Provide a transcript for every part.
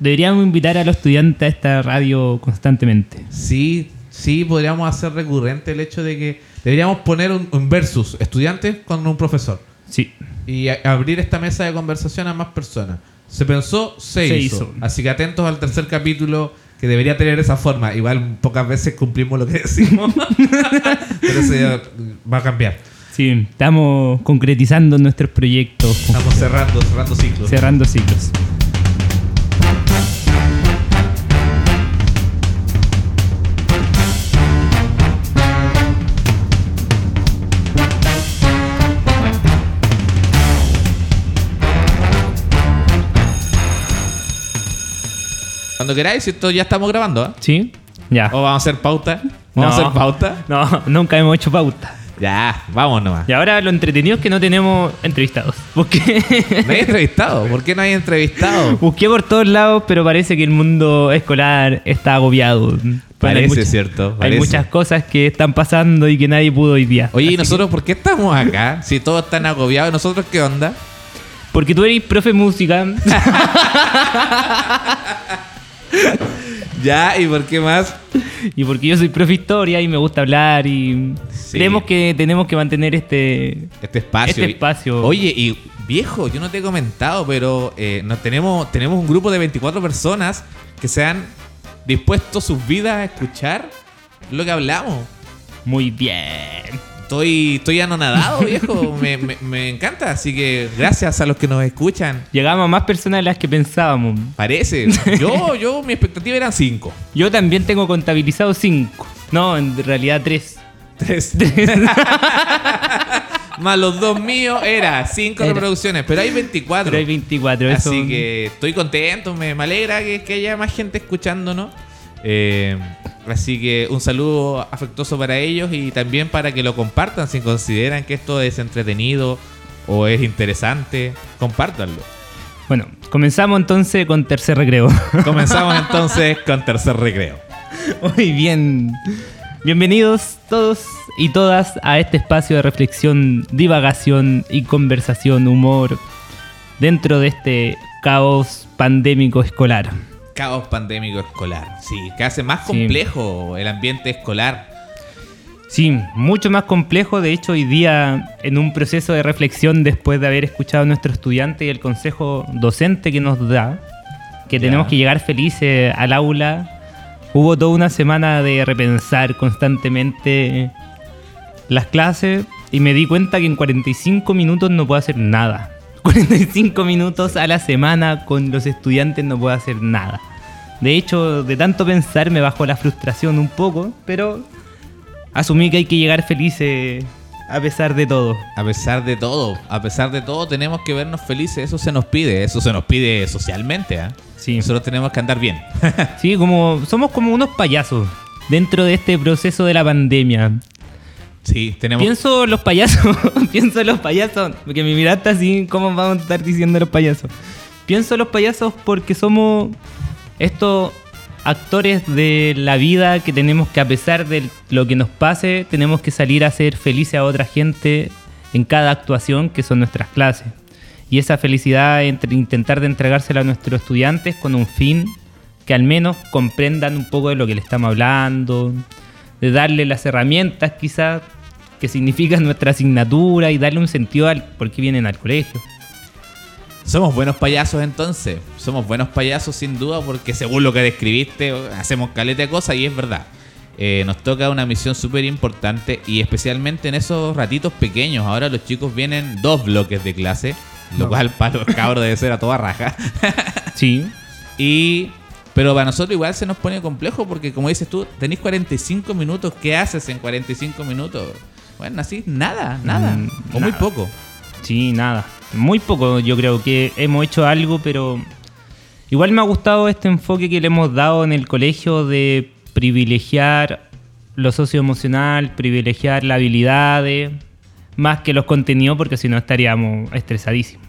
deberíamos invitar a los estudiantes a esta radio constantemente. Sí, sí, podríamos hacer recurrente el hecho de que deberíamos poner un, un versus estudiantes con un profesor Sí. y a- abrir esta mesa de conversación a más personas. Se pensó, se, Se hizo. hizo. Así que atentos al tercer capítulo que debería tener esa forma. Igual pocas veces cumplimos lo que decimos, pero eso ya va a cambiar. Sí, estamos concretizando nuestros proyectos, Estamos cerrando, cerrando ciclos. cerrando ciclos. Cuando queráis, esto ya estamos grabando, ¿eh? ¿Sí? Ya. ¿O vamos a hacer pauta? ¿Vamos a No. hacer pauta? No, nunca hemos hecho pauta. Ya, vamos nomás. Y ahora lo entretenido es que no tenemos entrevistados. Busqué, No hay entrevistado. ¿Por qué no hay entrevistado? busqué por todos lados, pero parece que el mundo escolar está agobiado. Parece, muchas- ¿cierto? Hay muchas cosas que están pasando y que nadie pudo hoy día. Oye, ¿y nosotros por qué estamos acá? Si todos están agobiados, ¿nosotros qué onda? que- porque tú eres profe de música. Ya, ¿y por qué más? Y porque yo soy profe historia y me gusta hablar y Sí. creemos que tenemos que mantener este... Este espacio. Este espacio. Oye, y viejo, yo no te he comentado, pero eh, nos tenemos, tenemos un grupo de 24 personas que se han dispuesto sus vidas a escuchar lo que hablamos. Muy bien. Estoy, estoy anonadado, viejo. me, me- me encanta. Así que gracias a los que nos escuchan. Llegamos a más personas de las que pensábamos. Parece. Yo, yo, mi expectativa eran 5. Yo también tengo contabilizado cinco. No, en realidad tres. Tres. Más los dos míos era 5 Era. reproducciones, pero hay 24. Pero hay 24. eso- Así que estoy contento, me, me alegra que, que haya más gente escuchándonos. Eh, así que un saludo afectuoso para ellos y también para que lo compartan si consideran que esto es entretenido o es interesante, compártanlo. Bueno, comenzamos entonces con tercer recreo. Comenzamos entonces con tercer recreo. Muy bien. Bienvenidos todos y todas a este espacio de reflexión, divagación y conversación, humor dentro de este caos pandémico escolar. Caos pandémico escolar, sí, que hace más Sí. complejo el ambiente escolar. Sí, mucho más complejo. De hecho, hoy día, en un proceso de reflexión, después de haber escuchado a nuestro estudiante y el consejo docente que nos da, que tenemos que llegar felices al aula, hubo toda una semana de repensar constantemente las clases y me di cuenta que en 45 minutos no puedo hacer nada. 45 minutos a la semana con los estudiantes no puedo hacer nada. De hecho, de tanto pensar me bajó la frustración un poco, pero asumí que hay que llegar felices a pesar de todo. A pesar de todo, a pesar de todo, tenemos que vernos felices. Eso se nos pide, eso se nos pide socialmente. ¿ah? Sí. Nosotros tenemos que andar bien. Sí, como somos como unos payasos dentro de este proceso de la pandemia. Pienso los payasos, pienso los payasos, porque mi mirada así, ¿cómo vamos a estar diciendo los payasos? Pienso los payasos porque somos estos actores de la vida que tenemos que a pesar de lo que nos pase, tenemos que salir a hacer felices a otra gente en cada actuación que son nuestras clases. Y esa felicidad entre intentar de entregársela a nuestros estudiantes con un fin que al menos comprendan un poco de lo que le estamos hablando, de darle las herramientas quizás que significan nuestra asignatura y darle un sentido al por qué vienen al colegio. Somos buenos payasos entonces. Somos buenos payasos sin duda porque según lo que describiste, hacemos caleta de cosas y es verdad. Eh, nos toca una misión súper importante y especialmente en esos ratitos pequeños. Ahora los chicos vienen dos bloques de clase, lo cual para los cabros debe ser a toda raja. Sí, Y. Pero para nosotros igual se nos pone complejo porque, como dices tú, tenéis 45 minutos. ¿Qué haces en 45 minutos? Bueno, así, nada, nada. Mm, o muy poco. sí, nada. Muy poco yo creo que hemos hecho algo, pero igual me ha gustado este enfoque que le hemos dado en el colegio de privilegiar lo socioemocional, privilegiar las habilidades, más que los contenidos, porque si no estaríamos estresadísimos.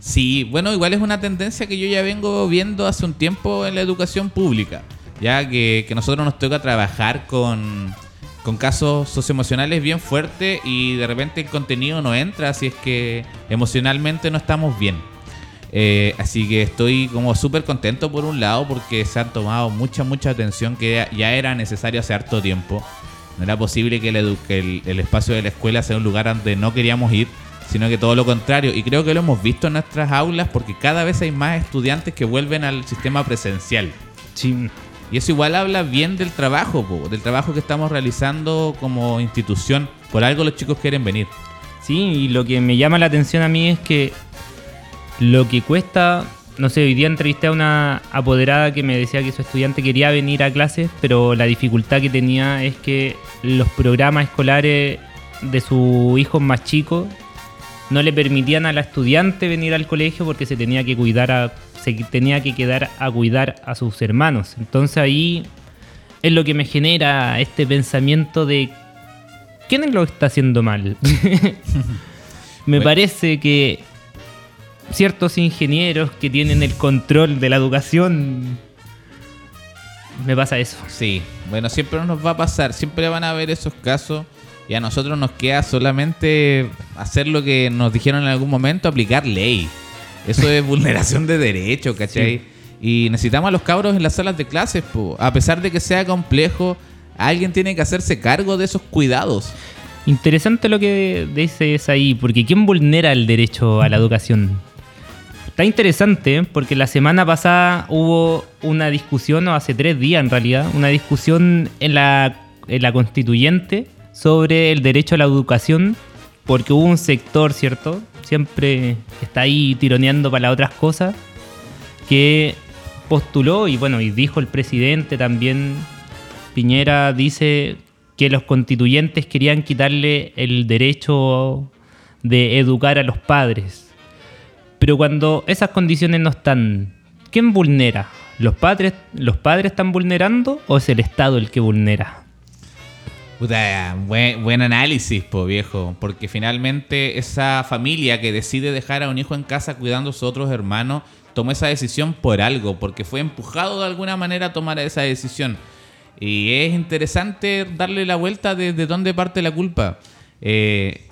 Sí, bueno, igual es una tendencia que yo ya vengo viendo hace un tiempo en la educación pública. Ya que, que nosotros nos toca trabajar con, con casos socioemocionales bien fuertes y de repente el contenido no entra si es que emocionalmente no estamos bien. Eh, así que estoy como súper contento por un lado porque se han tomado mucha, mucha atención que ya era necesario hace harto tiempo. No era posible que, el, que el, el espacio de la escuela sea un lugar donde no queríamos ir, sino que todo lo contrario. Y creo que lo hemos visto en nuestras aulas porque cada vez hay más estudiantes que vuelven al sistema presencial. Sí. Y eso igual habla bien del trabajo, po, del trabajo que estamos realizando como institución. Por algo los chicos quieren venir. Sí, y lo que me llama la atención a mí es que lo que cuesta, no sé, hoy día entrevisté a una apoderada que me decía que su estudiante quería venir a clases, pero la dificultad que tenía es que los programas escolares de su hijo más chico no le permitían a la estudiante venir al colegio porque se tenía que cuidar a, se tenía que quedar a cuidar a sus hermanos. Entonces ahí es lo que me genera este pensamiento de ¿quién es lo que está haciendo mal? me Bueno. parece que ciertos ingenieros que tienen el control de la educación me pasa eso. Sí, bueno, siempre nos va a pasar, siempre van a haber esos casos y a nosotros nos queda solamente hacer lo que nos dijeron en algún momento, aplicar ley. Eso es vulneración de derechos, ¿cachai? Y necesitamos a los cabros en las salas de clases, po. a pesar de que sea complejo, alguien tiene que hacerse cargo de esos cuidados. Interesante lo que dices ahí, porque ¿quién vulnera el derecho a la educación? Está interesante ¿eh? porque la semana pasada hubo una discusión, o hace tres días en realidad, una discusión en la, en la constituyente sobre el derecho a la educación, porque hubo un sector, ¿cierto? Siempre está ahí tironeando para otras cosas, que postuló y bueno, y dijo el presidente también, Piñera dice que los constituyentes querían quitarle el derecho de educar a los padres. Pero cuando esas condiciones no están, ¿quién vulnera? ¿Los padres, ¿Los padres están vulnerando o es el Estado el que vulnera? Puta, buen, análisis, po viejo. Porque finalmente esa familia que decide dejar a un hijo en casa cuidando a sus otros hermanos tomó esa decisión por algo, porque fue empujado de alguna manera a tomar esa decisión. Y es interesante darle la vuelta de, de dónde parte la culpa. Eh,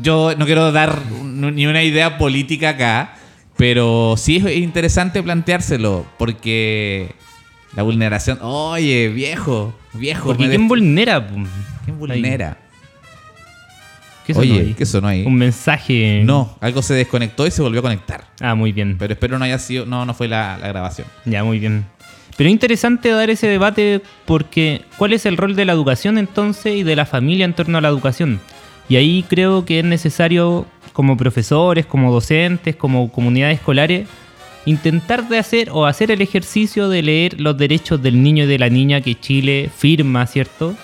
yo no quiero dar ni una idea política acá, pero sí es interesante planteárselo, porque la vulneración. Oye, viejo, viejo. Porque ¿quién vulnera? ¿Quién vulnera? ¿Qué sonó Oye, ahí? ¿qué sonó ahí? Un mensaje. No, algo se desconectó y se volvió a conectar. Ah, muy bien. Pero espero no haya sido. No, no fue la, la grabación. Ya, muy bien. Pero es interesante dar ese debate porque ¿cuál es el rol de la educación entonces y de la familia en torno a la educación? Y ahí creo que es necesario como profesores, como docentes, como comunidades escolares, intentar de hacer o hacer el ejercicio de leer los derechos del niño y de la niña que Chile firma, ¿cierto?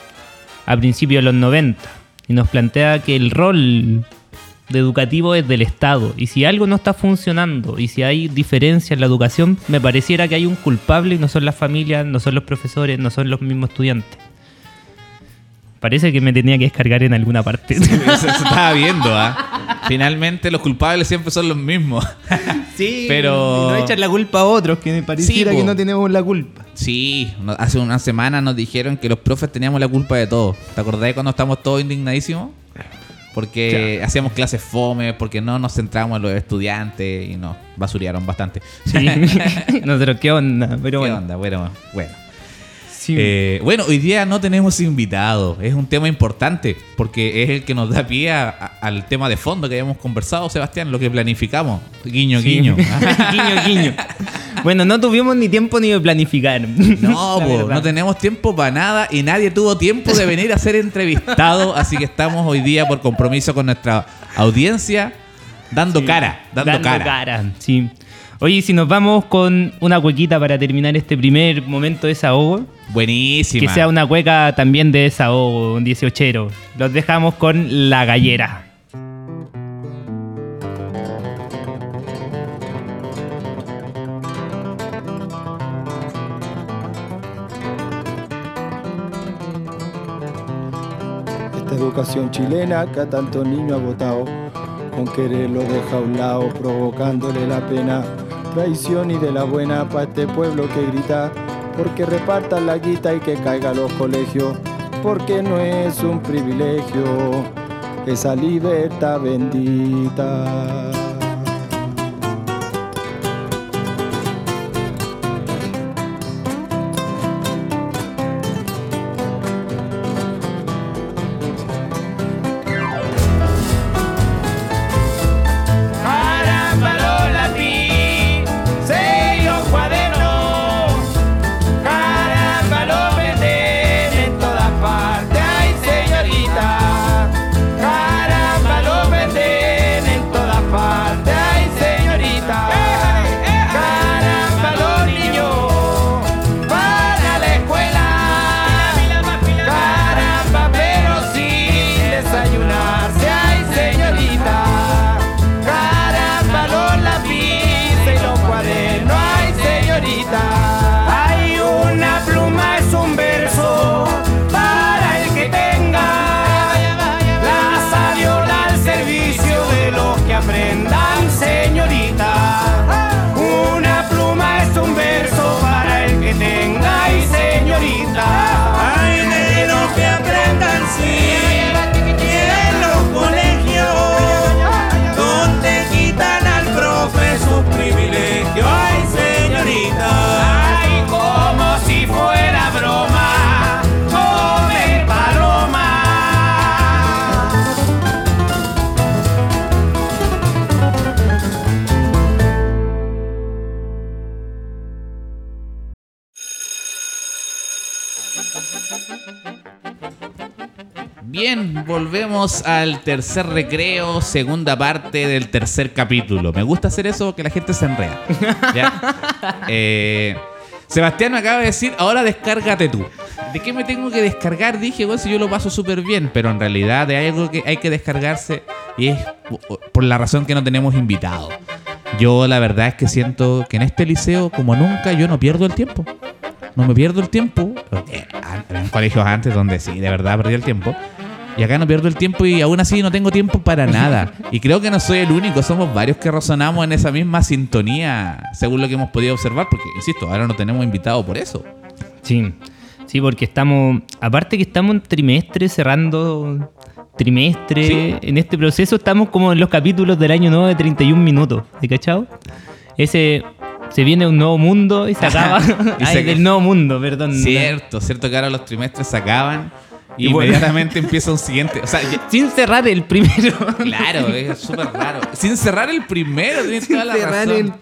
A principios de los 90. Y nos plantea que el rol de educativo es del Estado. Y si algo no está funcionando y si hay diferencia en la educación, me pareciera que hay un culpable y no son las familias, no son los profesores, no son los mismos estudiantes. Parece que me tenía que descargar en alguna parte. Eso estaba viendo, ¿ah? Finalmente los culpables siempre son los mismos. Sí, Pero- y no echan la culpa a otros, que me pareciera Sí, que no tenemos la culpa. Sí, hace una semana nos dijeron que los profes teníamos la culpa de todo. ¿Te acordás cuando estábamos todos indignadísimos? Porque hacíamos clases fome, porque no nos centramos en los estudiantes y nos basurearon bastante. Sí. Nosotros, ¿qué onda? Pero ¿Qué bueno. onda? Bueno, bueno. Sí. Eh, bueno, hoy día no tenemos invitado. Es un tema importante porque es el que nos da pie a- a- al tema de fondo que habíamos conversado, Sebastián, lo que planificamos. Guiño, Sí. guiño. guiño, guiño. Bueno, no tuvimos ni tiempo ni de planificar. No, po, no tenemos tiempo para nada y nadie tuvo tiempo de venir a ser entrevistado, así que estamos hoy día por compromiso con nuestra audiencia dando Sí. cara, dando, cara. Sí. Oye, y si nos vamos con una cuequita para terminar este primer momento de desahogo, Buenísima. que sea una cueca también de desahogo, un 18. Los dejamos con la gallera. Esta educación chilena que a tantos niños ha votado, con querer lo deja a un lado, provocándole la pena, traición y de la buena para este pueblo que grita, porque repartan la guita y que caiga a los colegios, porque no es un privilegio esa libertad bendita. Volvemos al tercer recreo, segunda parte del tercer capítulo. Me gusta hacer eso que la gente se enreda. ¿ya? Eh, Sebastián me acaba de decir, ahora descárgate tú. ¿De qué me tengo que descargar? Dije, bueno, si yo lo paso súper bien, pero en realidad hay algo que hay que descargarse y es por la razón que no tenemos invitados. Yo la verdad es que siento que en este liceo, como nunca, yo no pierdo el tiempo. No me pierdo el tiempo. En colegios antes donde sí, de verdad perdí el tiempo. Y acá no pierdo el tiempo y aún así no tengo tiempo para nada. Y creo que no soy el único, somos varios que razonamos en esa misma sintonía, según lo que hemos podido observar, porque, insisto, ahora no tenemos invitado por eso. Sí, sí, porque estamos, aparte que estamos en trimestre, cerrando trimestre, en este proceso estamos como en los capítulos del año nuevo de 31 minutos, ¿de cachao? Ese se viene un nuevo mundo y se acaba. Dice del nuevo mundo, perdón. Cierto, cierto que ahora los trimestres se acaban y inmediatamente empieza un siguiente. O sea, sin cerrar el primero. Claro, es súper raro. Sin cerrar el primero, tienes toda la razón.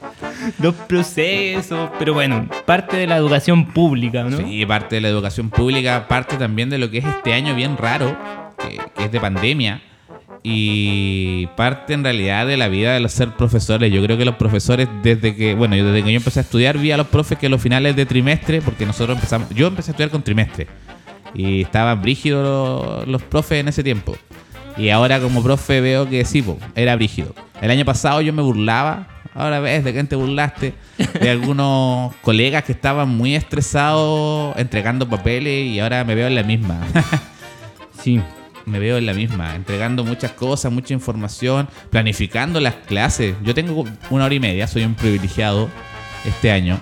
los procesos. Pero bueno, parte de la educación pública, ¿no? Sí, parte de la educación pública, parte también de lo que es este año bien raro, que, es de pandemia. Y parte en realidad de la vida de los ser profesores. Yo creo que los profesores, desde que, bueno, desde que yo empecé a estudiar, vi a los profes que los finales de trimestre, porque nosotros empezamos, yo empecé a estudiar con trimestre. Y estaban brígidos los, profes en ese tiempo. Y ahora como profe veo que sí, era brígido. El año pasado yo me burlaba, ahora ves de quién te burlaste, de algunos colegas que estaban muy estresados entregando papeles y ahora me veo en la misma. sí, me veo en la misma, entregando muchas cosas, mucha información, planificando las clases. Yo tengo una hora y media, soy un privilegiado este año.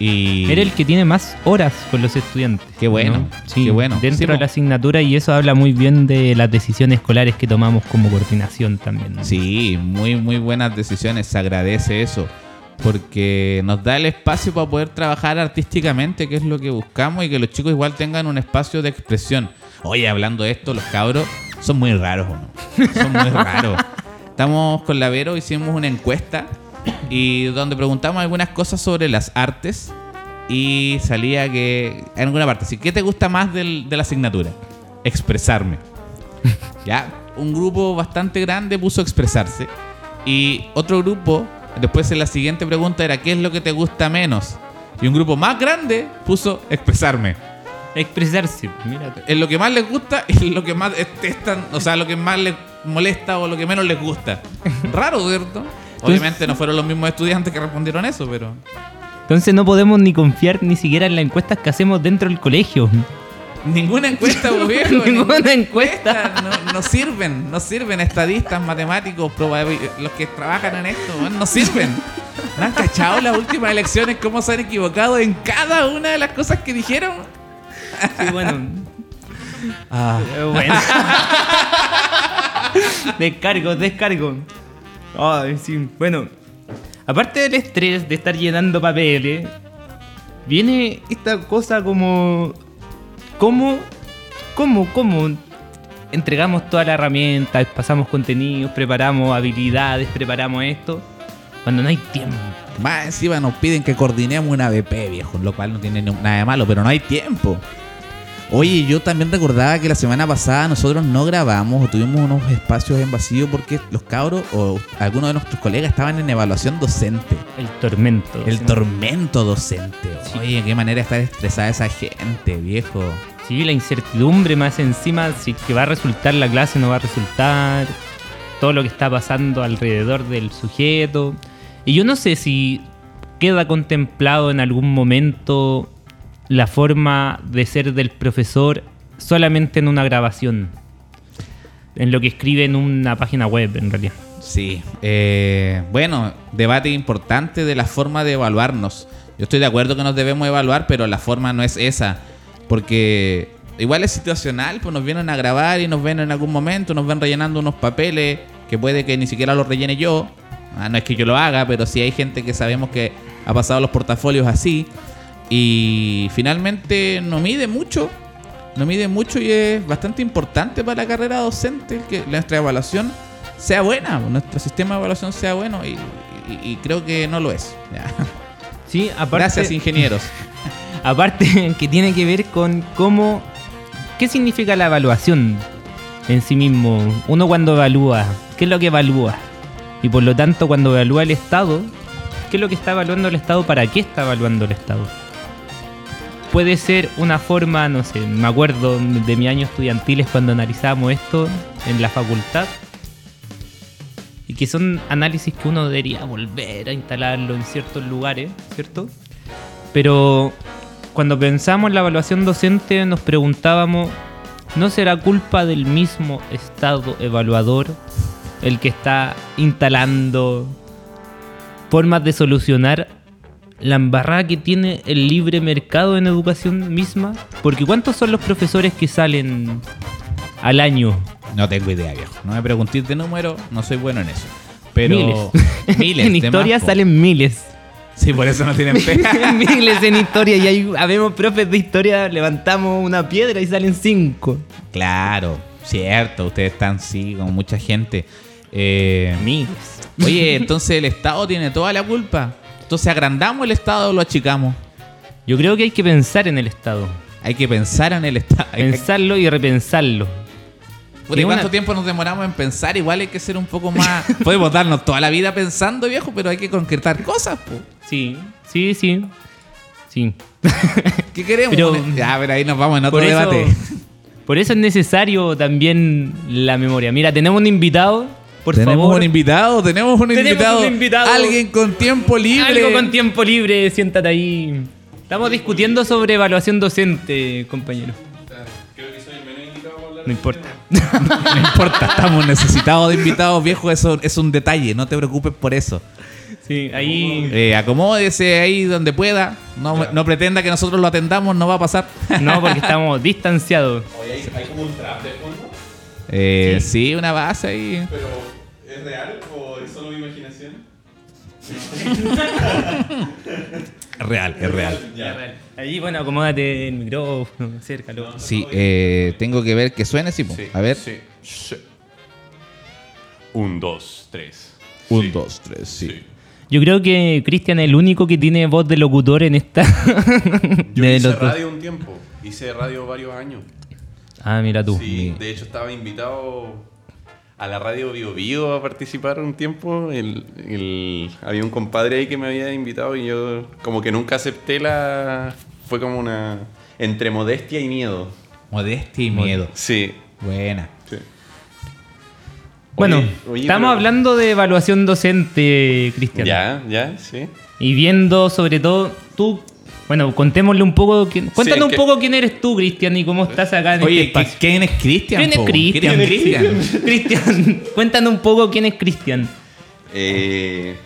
Y... Era el que tiene más horas con los estudiantes. Qué bueno, sí, qué bueno. Dentro de la asignatura y eso habla muy bien de las decisiones escolares que tomamos como coordinación también. Sí, muy, muy buenas decisiones, se agradece eso. Porque nos da el espacio para poder trabajar artísticamente, que es lo que buscamos, y que los chicos igual tengan un espacio de expresión. Oye, hablando de esto, los cabros son muy raros, ¿o no? Son muy raros. Estamos con la Vero, hicimos una encuesta y donde preguntamos algunas cosas sobre las artes y salía que en alguna parte, ¿sí? ¿qué te gusta más del, de la asignatura? Expresarme. ya, un grupo bastante grande puso expresarse y otro grupo, después en la siguiente pregunta era ¿qué es lo que te gusta menos? Y un grupo más grande puso expresarme. Expresarse, mira. Es lo que más les gusta y lo que más detestan, o sea, lo que más les molesta o lo que menos les gusta. Raro, ¿cierto? Obviamente no fueron los mismos estudiantes que respondieron eso, pero. Entonces no podemos ni confiar ni siquiera en las encuestas que hacemos dentro del colegio. Ninguna encuesta, gobierno. ninguna, encuesta. No, sirven, no sirven estadistas, matemáticos, los que trabajan en esto, no sirven. ¿No han cachado las últimas elecciones cómo se han equivocado en cada una de las cosas que dijeron? Sí, bueno. Ah. bueno. descargo, descargo. Ay, sí. Bueno, aparte del estrés de estar llenando papeles, viene esta cosa como. ¿Cómo? ¿Cómo? ¿Cómo? Entregamos toda la herramienta, pasamos contenidos, preparamos habilidades, preparamos esto, cuando no hay tiempo. Más encima nos piden que coordinemos una BP, viejo, lo cual no tiene nada de malo, pero no hay tiempo. Oye, yo también recordaba que la semana pasada nosotros no grabamos o tuvimos unos espacios en vacío porque los cabros o algunos de nuestros colegas estaban en evaluación docente. El tormento. El tormento docente. Oye, qué manera de estar estresada esa gente, viejo. Sí, la incertidumbre más encima si que va a resultar la clase o no va a resultar. Todo lo que está pasando alrededor del sujeto. Y yo no sé si queda contemplado en algún momento la forma de ser del profesor solamente en una grabación. En lo que escribe en una página web, en realidad. Sí. Eh, bueno, debate importante de la forma de evaluarnos. Yo estoy de acuerdo que nos debemos evaluar, pero la forma no es esa. Porque igual es situacional, pues nos vienen a grabar y nos ven en algún momento, nos ven rellenando unos papeles que puede que ni siquiera los rellene yo. Ah, no es que yo lo haga, pero sí hay gente que sabemos que ha pasado los portafolios así. Y finalmente no mide mucho, no mide mucho y es bastante importante para la carrera docente que nuestra evaluación sea buena, nuestro sistema de evaluación sea bueno y, creo que no lo es. Sí, aparte, Gracias ingenieros. Aparte que tiene que ver con cómo... ¿Qué significa la evaluación en sí mismo? Uno cuando evalúa, ¿qué es lo que evalúa? Y por lo tanto cuando evalúa el Estado, ¿qué es lo que está evaluando el Estado? ¿Para qué está evaluando el Estado? Puede ser una forma, no sé, me acuerdo de mi año estudiantiles cuando analizábamos esto en la facultad. Y que son análisis que uno debería volver a instalarlo en ciertos lugares, ¿cierto? Pero cuando pensamos en la evaluación docente nos preguntábamos, ¿no será culpa del mismo estado evaluador el que está instalando formas de solucionar la embarrada que tiene el libre mercado en educación misma? Porque ¿cuántos son los profesores que salen al año? No tengo idea, viejo. No me preguntéis de número, no soy bueno en eso. Pero miles. miles en historia más, salen miles. Sí, por eso no tienen pega. miles en historia y ahí habemos profes de historia, levantamos una piedra y salen cinco. claro, cierto. Ustedes están, sí, con mucha gente. Eh, Miles. oye, entonces el Estado tiene toda la culpa. Entonces agrandamos el Estado o lo achicamos. Yo creo que hay que pensar en el Estado. Hay que pensar en el Estado. Pensarlo y repensarlo. Puta, ¿y ¿Cuánto una- tiempo nos demoramos en pensar? Igual hay que ser un poco más. Podemos darnos toda la vida pensando, viejo, pero hay que concretar cosas, po. Sí, sí, sí. Sí. ¿Qué queremos? Pero- ya, pero ahí nos vamos en otro Por eso, debate. por eso es necesario también la memoria. Mira, tenemos un invitado, por tenemos favor. un invitado, tenemos un Tenemos invitado. un invitado. Alguien con tiempo libre. Algo con tiempo libre, siéntate ahí. Estamos discutiendo sobre evaluación docente, compañero. No importa. No importa, estamos necesitados de invitados, viejo. Eso es un detalle, no te preocupes por eso. Sí, ahí. Eh, acomódese ahí donde pueda. No, no pretenda que nosotros lo atendamos, no va a pasar. No, porque estamos distanciados. Oye, hay, hay como un trap de fondo, Eh, sí. una base ahí. pero ¿es real o es solo mi imaginación? Es real, es real. Ya. Ahí, bueno, acomódate el micrófono, acércalo. Sí, eh, tengo que ver que suene, sí. po. Sí, A ver. Sí. sí. Un, dos, tres. Un, Sí. dos, tres, sí. Sí. Yo creo que Cristian es el único que tiene voz de locutor en esta. Yo de hice los dos. radio un tiempo. Hice radio varios años. Ah, mira tú. Sí, de hecho estaba invitado a la radio Bio Bio a participar un tiempo. El, el- había un compadre ahí que me había invitado y yo como que nunca acepté la... Fue como una... Entre modestia y miedo. Modestia y miedo. Sí. Buena. sí. Bueno, Oye, oye, estamos pero- hablando de evaluación docente, Cristian. Ya, ya, sí. Y viendo sobre todo tú. Bueno, contémosle un poco. quién- cuéntanos un poco quién eres tú, Cristian, y cómo estás acá en Oye, este espacio. ¿qui- ¿quién es Cristian? ¿Quién es? Cristian? ¿Quién es Cristian? Cristian, cuéntanos un poco quién es Cristian. Eh,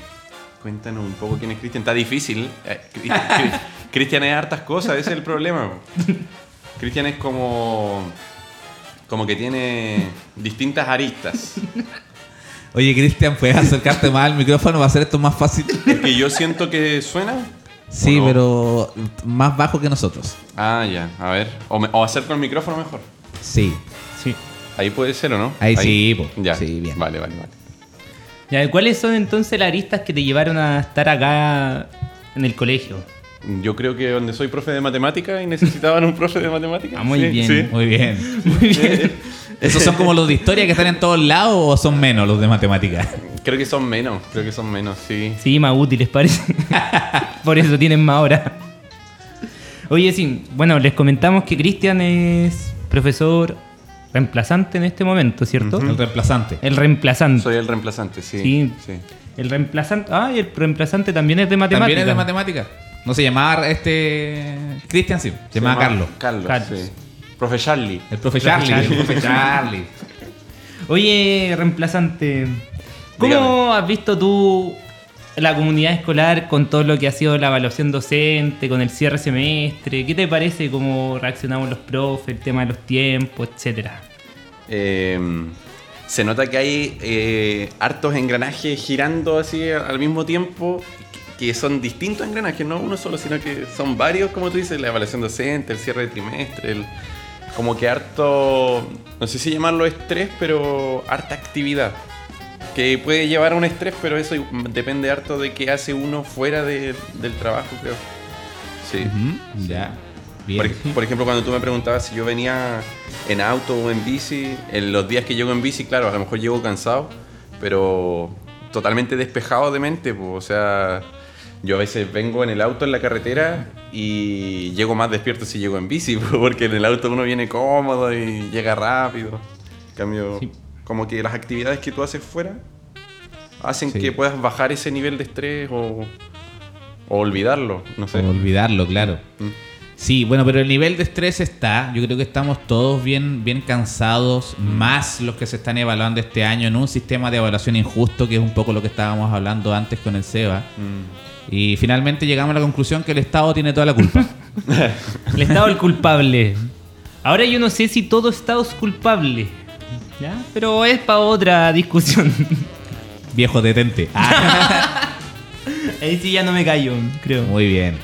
cuéntanos un poco quién es Cristian. Está difícil. Eh, Cri- Cri- Cristian es hartas cosas, ese es el problema. Cristian es como. como que tiene distintas aristas. Oye, Cristian, ¿puedes acercarte más al micrófono para hacer esto más fácil? Es que yo siento que suena. Sí, pero más bajo que nosotros. Ah, ya, a ver. O, me- o acerco el micrófono mejor. Sí. Sí. Ahí puede ser o no. Ahí sí, po. Ya. Sí, bien. Vale, vale, vale. Ya, ¿Cuáles son entonces las aristas que te llevaron a estar acá en el colegio? Yo creo que donde soy profe de matemática y necesitaban un profe de matemática. Ah, muy Sí, bien. sí. Muy bien. Muy bien. ¿Esos son como los de historia que están en todos lados o son menos los de matemáticas? Creo que son menos, creo que son menos, sí. Sí, más útiles parece. Por eso tienen más horas. Oye, sí, bueno, les comentamos que Cristian es profesor reemplazante en este momento, ¿cierto? El reemplazante. El reemplazante. Soy el reemplazante, sí. Sí. sí. El reemplazante. Ah, y el reemplazante también es de matemáticas. También es de matemática. No se llamaba este. Cristian, sí. Se, llamaba Carlos. Carlos, Carlos. sí. Profe Charlie. El profe Charlie. Charlie. El profe Charlie. Oye, reemplazante, ¿cómo Dígame. has visto tú la comunidad escolar con todo lo que ha sido la evaluación docente, con el cierre semestre? ¿Qué te parece cómo reaccionamos los profes, el tema de los tiempos, etcétera? Eh, se nota que hay eh, hartos engranajes girando así al mismo tiempo, que que son distintos engranajes, no uno solo, sino que son varios, como tú dices, la evaluación docente, el cierre de trimestre, el- como que harto, no sé si llamarlo estrés, pero harta actividad. Que puede llevar a un estrés, pero eso depende harto de qué hace uno fuera de- del trabajo, creo. Sí. Ujú, Ya. Bien. Por, por ejemplo, cuando tú me preguntabas si yo venía en auto o en bici, en los días que llego en bici, claro, a lo mejor llego cansado, pero totalmente despejado de mente. pues, o sea, yo a veces vengo en el auto en la carretera y llego más despierto si llego en bici, porque en el auto uno viene cómodo y llega rápido. En cambio, Sí. como que las actividades que tú haces fuera hacen Sí. que puedas bajar ese nivel de estrés o, o olvidarlo, no sé. Olvidarlo, claro. Mm. Sí, bueno, pero el nivel de estrés está. Yo creo que estamos todos bien, bien cansados, más los que se están evaluando este año en un sistema de evaluación injusto, que es un poco lo que estábamos hablando antes con el SEBA. Mm. Y finalmente llegamos a la conclusión que el Estado tiene toda la culpa. El Estado el culpable. Ahora yo no sé si todo Estado es culpable. ¿Ya? Pero es para otra discusión. Viejo detente. Ah, Ahí sí ya no me callo, creo. muy bien.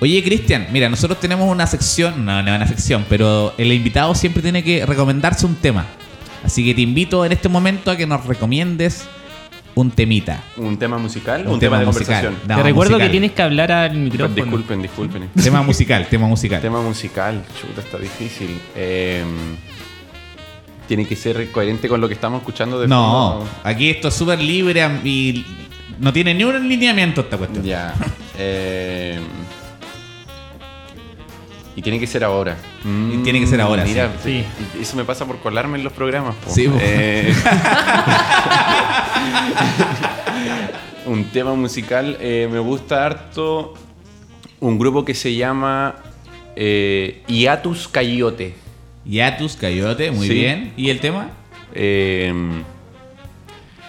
Oye, Cristian, mira, nosotros tenemos una sección, no, no una sección, pero el invitado siempre tiene que recomendarse un tema. Así que te invito en este momento a que nos recomiendes un temita. ¿Un tema musical o Un un tema, tema de musical. conversación? No, Te recuerdo musical. que tienes que hablar al micrófono. Disculpen, disculpen. Tema musical, tema musical. tema musical, chuta, está difícil. Eh, Tiene que ser coherente con lo que estamos escuchando de No, fondo. aquí esto es súper libre y no tiene ni un lineamiento esta cuestión. Ya. eh, Y tiene que ser ahora. Y tiene que ser ahora, Mira, sí. eso me pasa por colarme en los programas. po. Sí. Eh, un tema musical. eh, me gusta harto un grupo que se llama eh, Hiatus Coyote. Yatus, Coyote, muy Sí. bien. ¿Y el tema? Eh,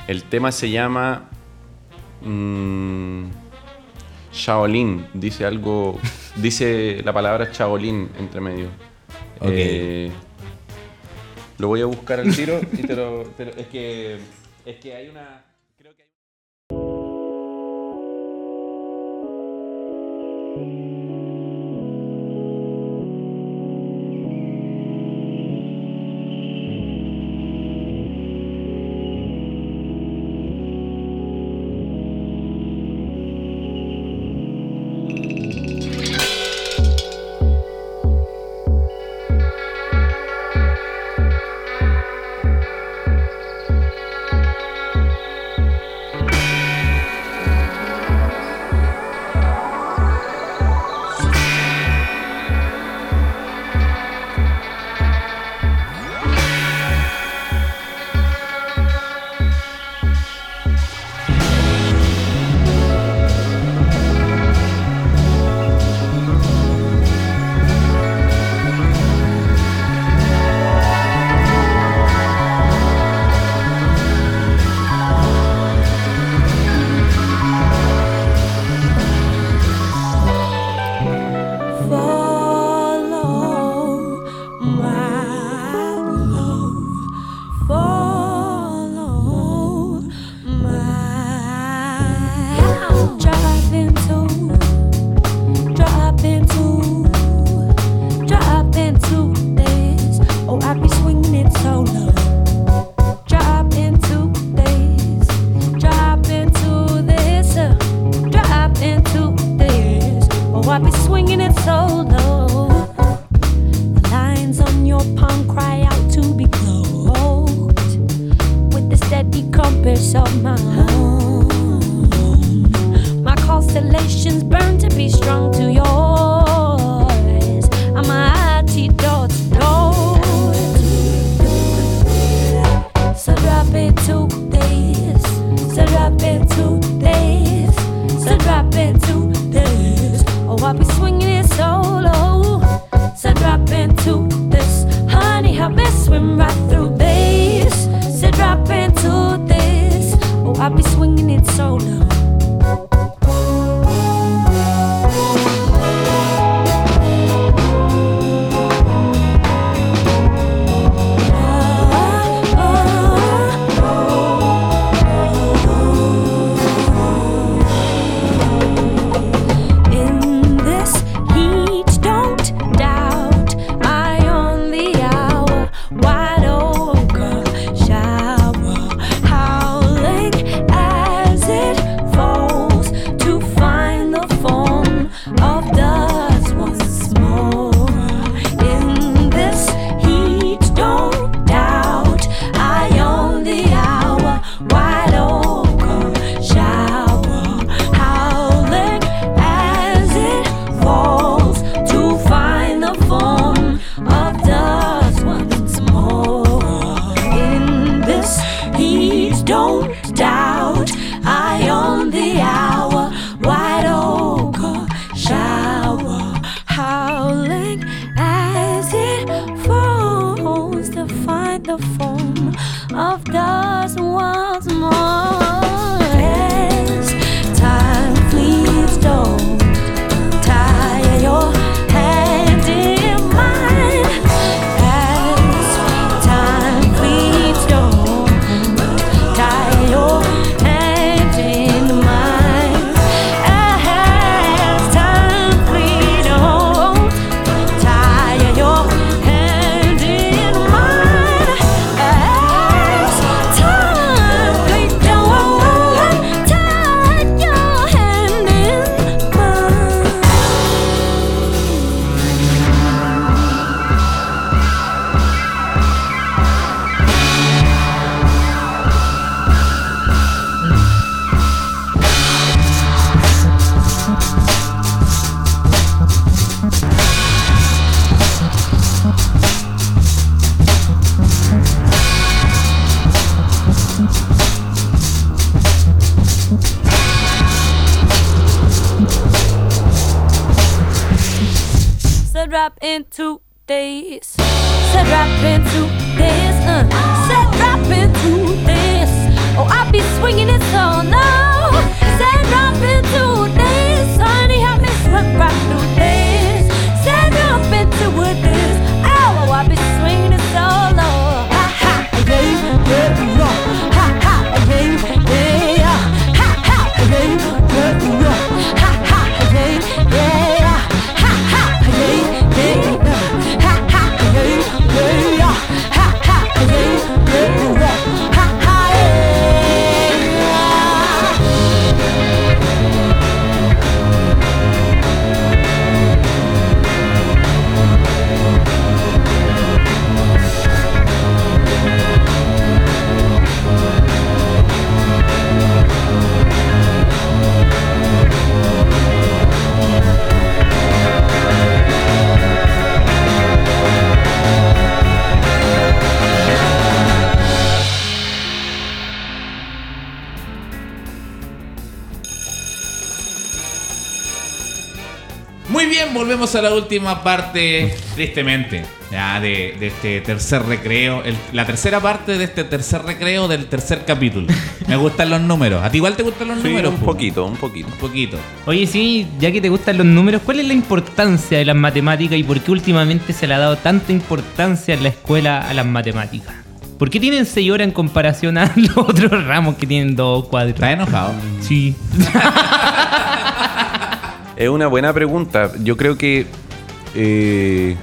el tema se llama mm, Shaolin. Dice algo. Dice la palabra Shaolin entre medio. Eh, lo voy a buscar al tiro y te lo, te lo- es que es que hay una creo que hay drop in two days. Said drop in two days. Uh. Said drop in two days. Oh, I'll be swinging it so now. Said drop in two days. Honey, help me swing right through days. Said drop in two days. Volvemos a la última parte, tristemente, ya de, de este tercer recreo, el- la tercera parte de este tercer recreo del tercer capítulo. Me gustan los números. ¿A ti igual te gustan los Sí, números? un po? poquito, un poquito. Un poquito. Oye, sí, ya que te gustan los números, ¿cuál es la importancia de las matemáticas y por qué últimamente se le ha dado tanta importancia en la escuela a las matemáticas? ¿Por qué tienen 6 horas en comparación a los otros ramos que tienen 2 cuadros? ¿Estás enojado? Sí. Es una buena pregunta. Yo creo que eh,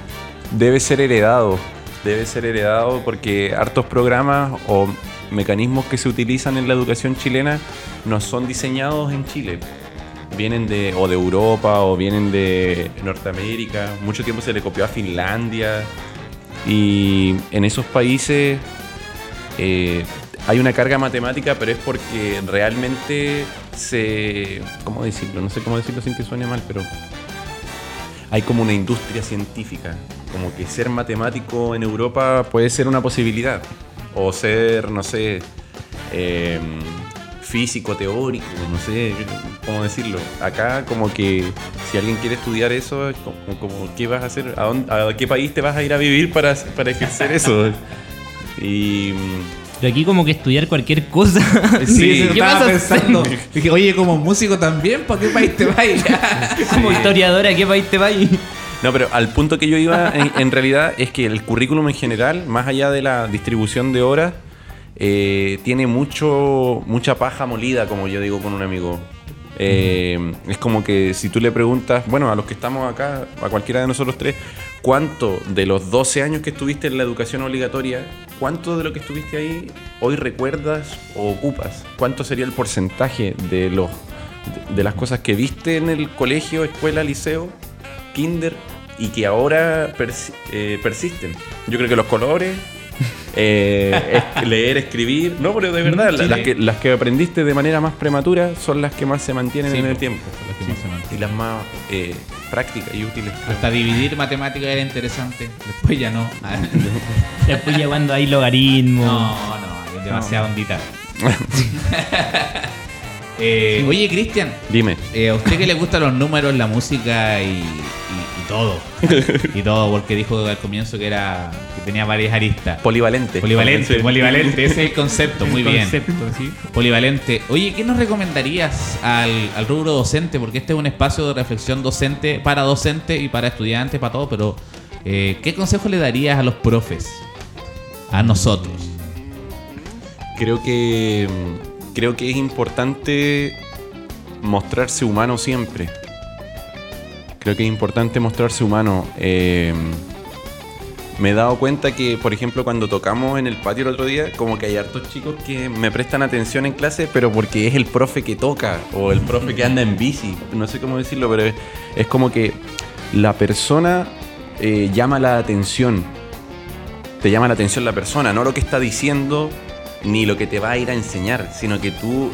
debe ser heredado. Debe ser heredado porque hartos programas o mecanismos que se utilizan en la educación chilena no son diseñados en Chile. Vienen de o de Europa o vienen de Norteamérica. Mucho tiempo se le copió a Finlandia. Y en esos países eh, hay una carga matemática, pero es porque realmente se... ¿Cómo decirlo? No sé cómo decirlo sin que suene mal, pero hay como una industria científica. Como que ser matemático en Europa puede ser una posibilidad. O ser, no sé, eh, físico, teórico, no sé cómo decirlo. Acá como que si alguien quiere estudiar eso, es como, como, ¿qué vas a hacer? ¿A, dónde- a qué país te vas a ir a vivir para, para ejercer eso? Y... Pero aquí como que estudiar cualquier cosa. Sí, ¿Qué estaba vas a pensando. hacer? Dije, oye, como músico también, ¿para qué país te vas? Como historiadora, ¿a qué país te vas? No, pero al punto que yo iba en, en realidad es que el currículum en general, más allá de la distribución de horas, eh, tiene mucho mucha paja molida, como yo digo con un amigo. Eh, es como que si tú le preguntas, bueno, a los que estamos acá, a cualquiera de nosotros tres, ¿cuánto de los 12 años que estuviste en la educación obligatoria, cuánto de lo que estuviste ahí hoy recuerdas o ocupas? ¿Cuánto sería el porcentaje de los de- las cosas que viste en el colegio, escuela, liceo, kinder y que ahora eh, persisten? Yo creo que los colores, eh, es- leer, escribir, no, pero de verdad, Sí. las, que, las que aprendiste de manera más prematura son las que más se mantienen Sí, en el po. tiempo y las más eh, prácticas y útiles. creo. Hasta dividir matemáticas era interesante. Después ya no. Después ya cuando hay logaritmos. No, no, hay demasiada ondita. Eh, Oye, Cristian, Dime. eh, a usted que le gustan los números, la música y todo. y todo, porque dijo al comienzo que era que tenía varias aristas. Polivalente. Polivalente, Sí. polivalente, ese es el concepto, muy bien. Polivalente. Oye, ¿qué nos recomendarías al, al rubro docente? Porque este es un espacio de reflexión docente para docentes y para estudiantes, para todo, pero eh, ¿qué consejo le darías a los profes? A nosotros. Creo que creo que es importante mostrarse humano siempre. Creo que es importante mostrarse humano. Eh, me he dado cuenta que, por ejemplo, cuando tocamos en el patio el otro día, como que hay hartos chicos que me prestan atención en clase, pero porque es el profe que toca o el profe que anda en bici. No sé cómo decirlo, pero es, es como que la persona eh, llama la atención. Te llama la atención la persona, no lo que está diciendo ni lo que te va a ir a enseñar, sino que tú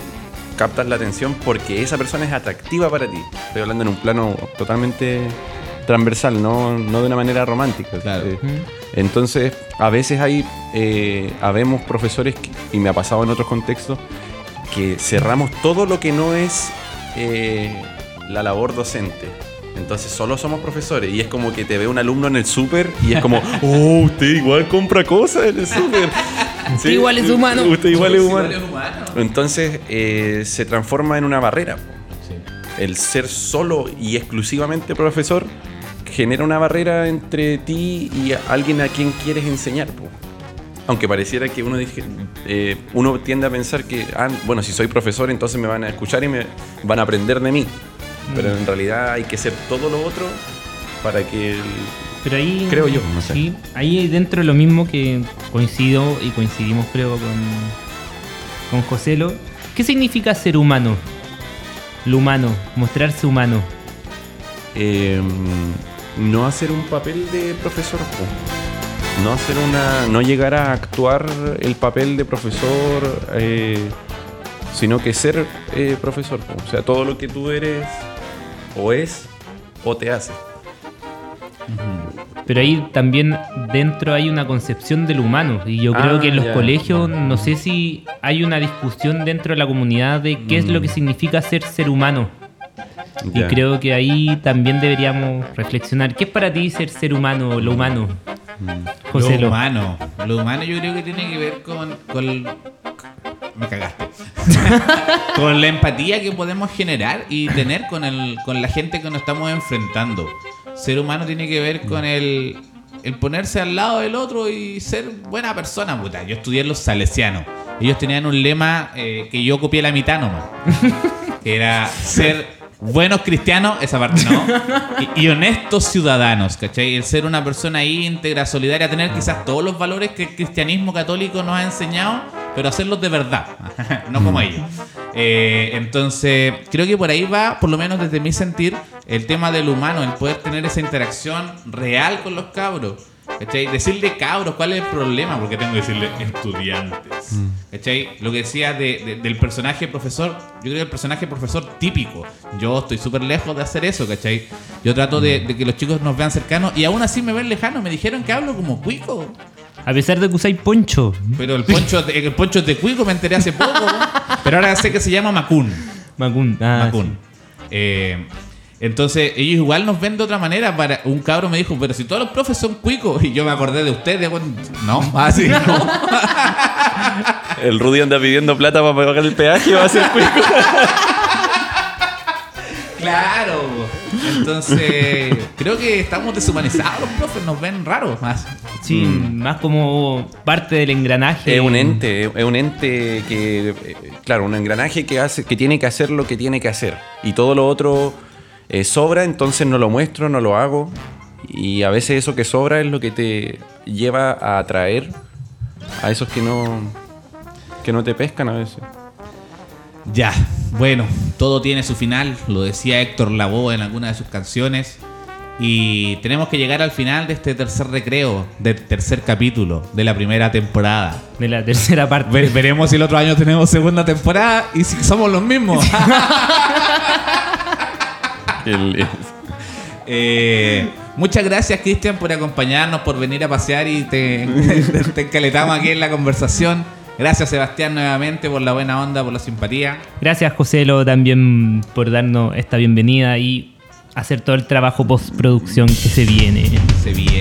captas la atención porque esa persona es atractiva para ti. Estoy hablando en un plano totalmente transversal, no, no de una manera romántica. Claro. Eh, entonces, a veces hay, eh, habemos profesores, que- y me ha pasado en otros contextos, que cerramos todo lo que no es eh, la labor docente. Entonces solo somos profesores y es como que te ve un alumno en el súper y es como, oh, usted igual compra cosas en el súper. Usted igual es humano. Usted igual es Sí, humano. igual es humano. Entonces eh, se transforma en una barrera. El ser solo y exclusivamente profesor genera una barrera entre ti y alguien a quien quieres enseñar. po. Aunque pareciera que uno, dije- eh, uno tiende a pensar que, ah, bueno, si soy profesor entonces me van a escuchar y me van a aprender de mí. Pero en realidad hay que ser todo lo otro para que... Pero ahí. Creo yo, no sé. Sí, ahí dentro de lo mismo que coincido y coincidimos, creo, con, con Joselo. ¿Qué significa ser humano? Lo humano, mostrarse humano. eh, no hacer un papel de profesor. No hacer una. No llegar a actuar el papel de profesor. eh, sino que ser eh, profesor. O sea, todo lo que tú eres o es o te hace. Pero ahí también dentro hay una concepción del humano. Y yo creo Ah, que en los ya. colegios, no sé si hay una discusión dentro de la comunidad de qué es lo que significa ser ser humano. Y creo que ahí también deberíamos reflexionar. ¿Qué es para ti ser ser humano, lo humano? José lo Lo. humano. Lo humano yo creo que tiene que ver con. con me cagaste. con la empatía que podemos generar y tener con, el, con la gente que nos estamos enfrentando. Ser humano tiene que ver con el, el ponerse al lado del otro y ser buena persona. Puta, yo estudié en los salesianos. Ellos tenían un lema eh, que yo copié la mitad nomás. que era ser buenos cristianos, esa parte no, y, y honestos ciudadanos, ¿cachai? El ser una persona íntegra, solidaria, tener quizás todos los valores que el cristianismo católico nos ha enseñado, pero hacerlos de verdad, no como ellos. Eh, entonces, creo que por ahí va, por lo menos desde mi sentir, el tema del humano, el poder tener esa interacción real con los cabros. ¿Cachai? Decirle cabros, ¿cuál es el problema? Porque tengo que decirle estudiantes. ¿Cachai? Lo que decía de- de- del personaje profesor, yo creo que el personaje profesor típico. Yo estoy súper lejos de hacer eso, ¿cachai? Yo trato de, de que los chicos nos vean cercanos y aún así me ven lejanos. Me dijeron que hablo como cuico. A pesar de que usáis poncho. Pero el poncho, el poncho es de cuico, me enteré hace poco. Pero ahora sé que se llama Macún. Macún. Ah, Macún. Eh, entonces, ellos igual nos ven de otra manera. Para, un cabro me dijo, pero si todos los profes son cuicos. Y yo me acordé de ustedes. bueno, no, así no. El Rudy anda pidiendo plata para pagar el peaje va a ser cuico. Claro. Entonces, creo que estamos deshumanizados. Los profes nos ven raros más. Sí, más como parte del engranaje. Es un ente, es un ente que, eh, claro, un engranaje que hace, que tiene que hacer lo que tiene que hacer. Y todo lo otro eh, sobra, entonces no lo muestro, no lo hago. Y a veces eso que sobra es lo que te lleva a atraer a esos que no, que no te pescan a veces. Ya, bueno, todo tiene su final, lo decía Héctor Lavoe en alguna de sus canciones. Y tenemos que llegar al final de este tercer recreo, del tercer capítulo de la primera temporada. De la tercera parte. Ve- veremos si el otro año tenemos segunda temporada y si somos los mismos. El- Eh, muchas gracias, Cristian, por acompañarnos, por venir a pasear y te, te, te encaletamos aquí en la conversación. Gracias, Sebastián, nuevamente por la buena onda, por la simpatía. Gracias, Joselo, también por darnos esta bienvenida y hacer todo el trabajo postproducción que se viene. Se viene.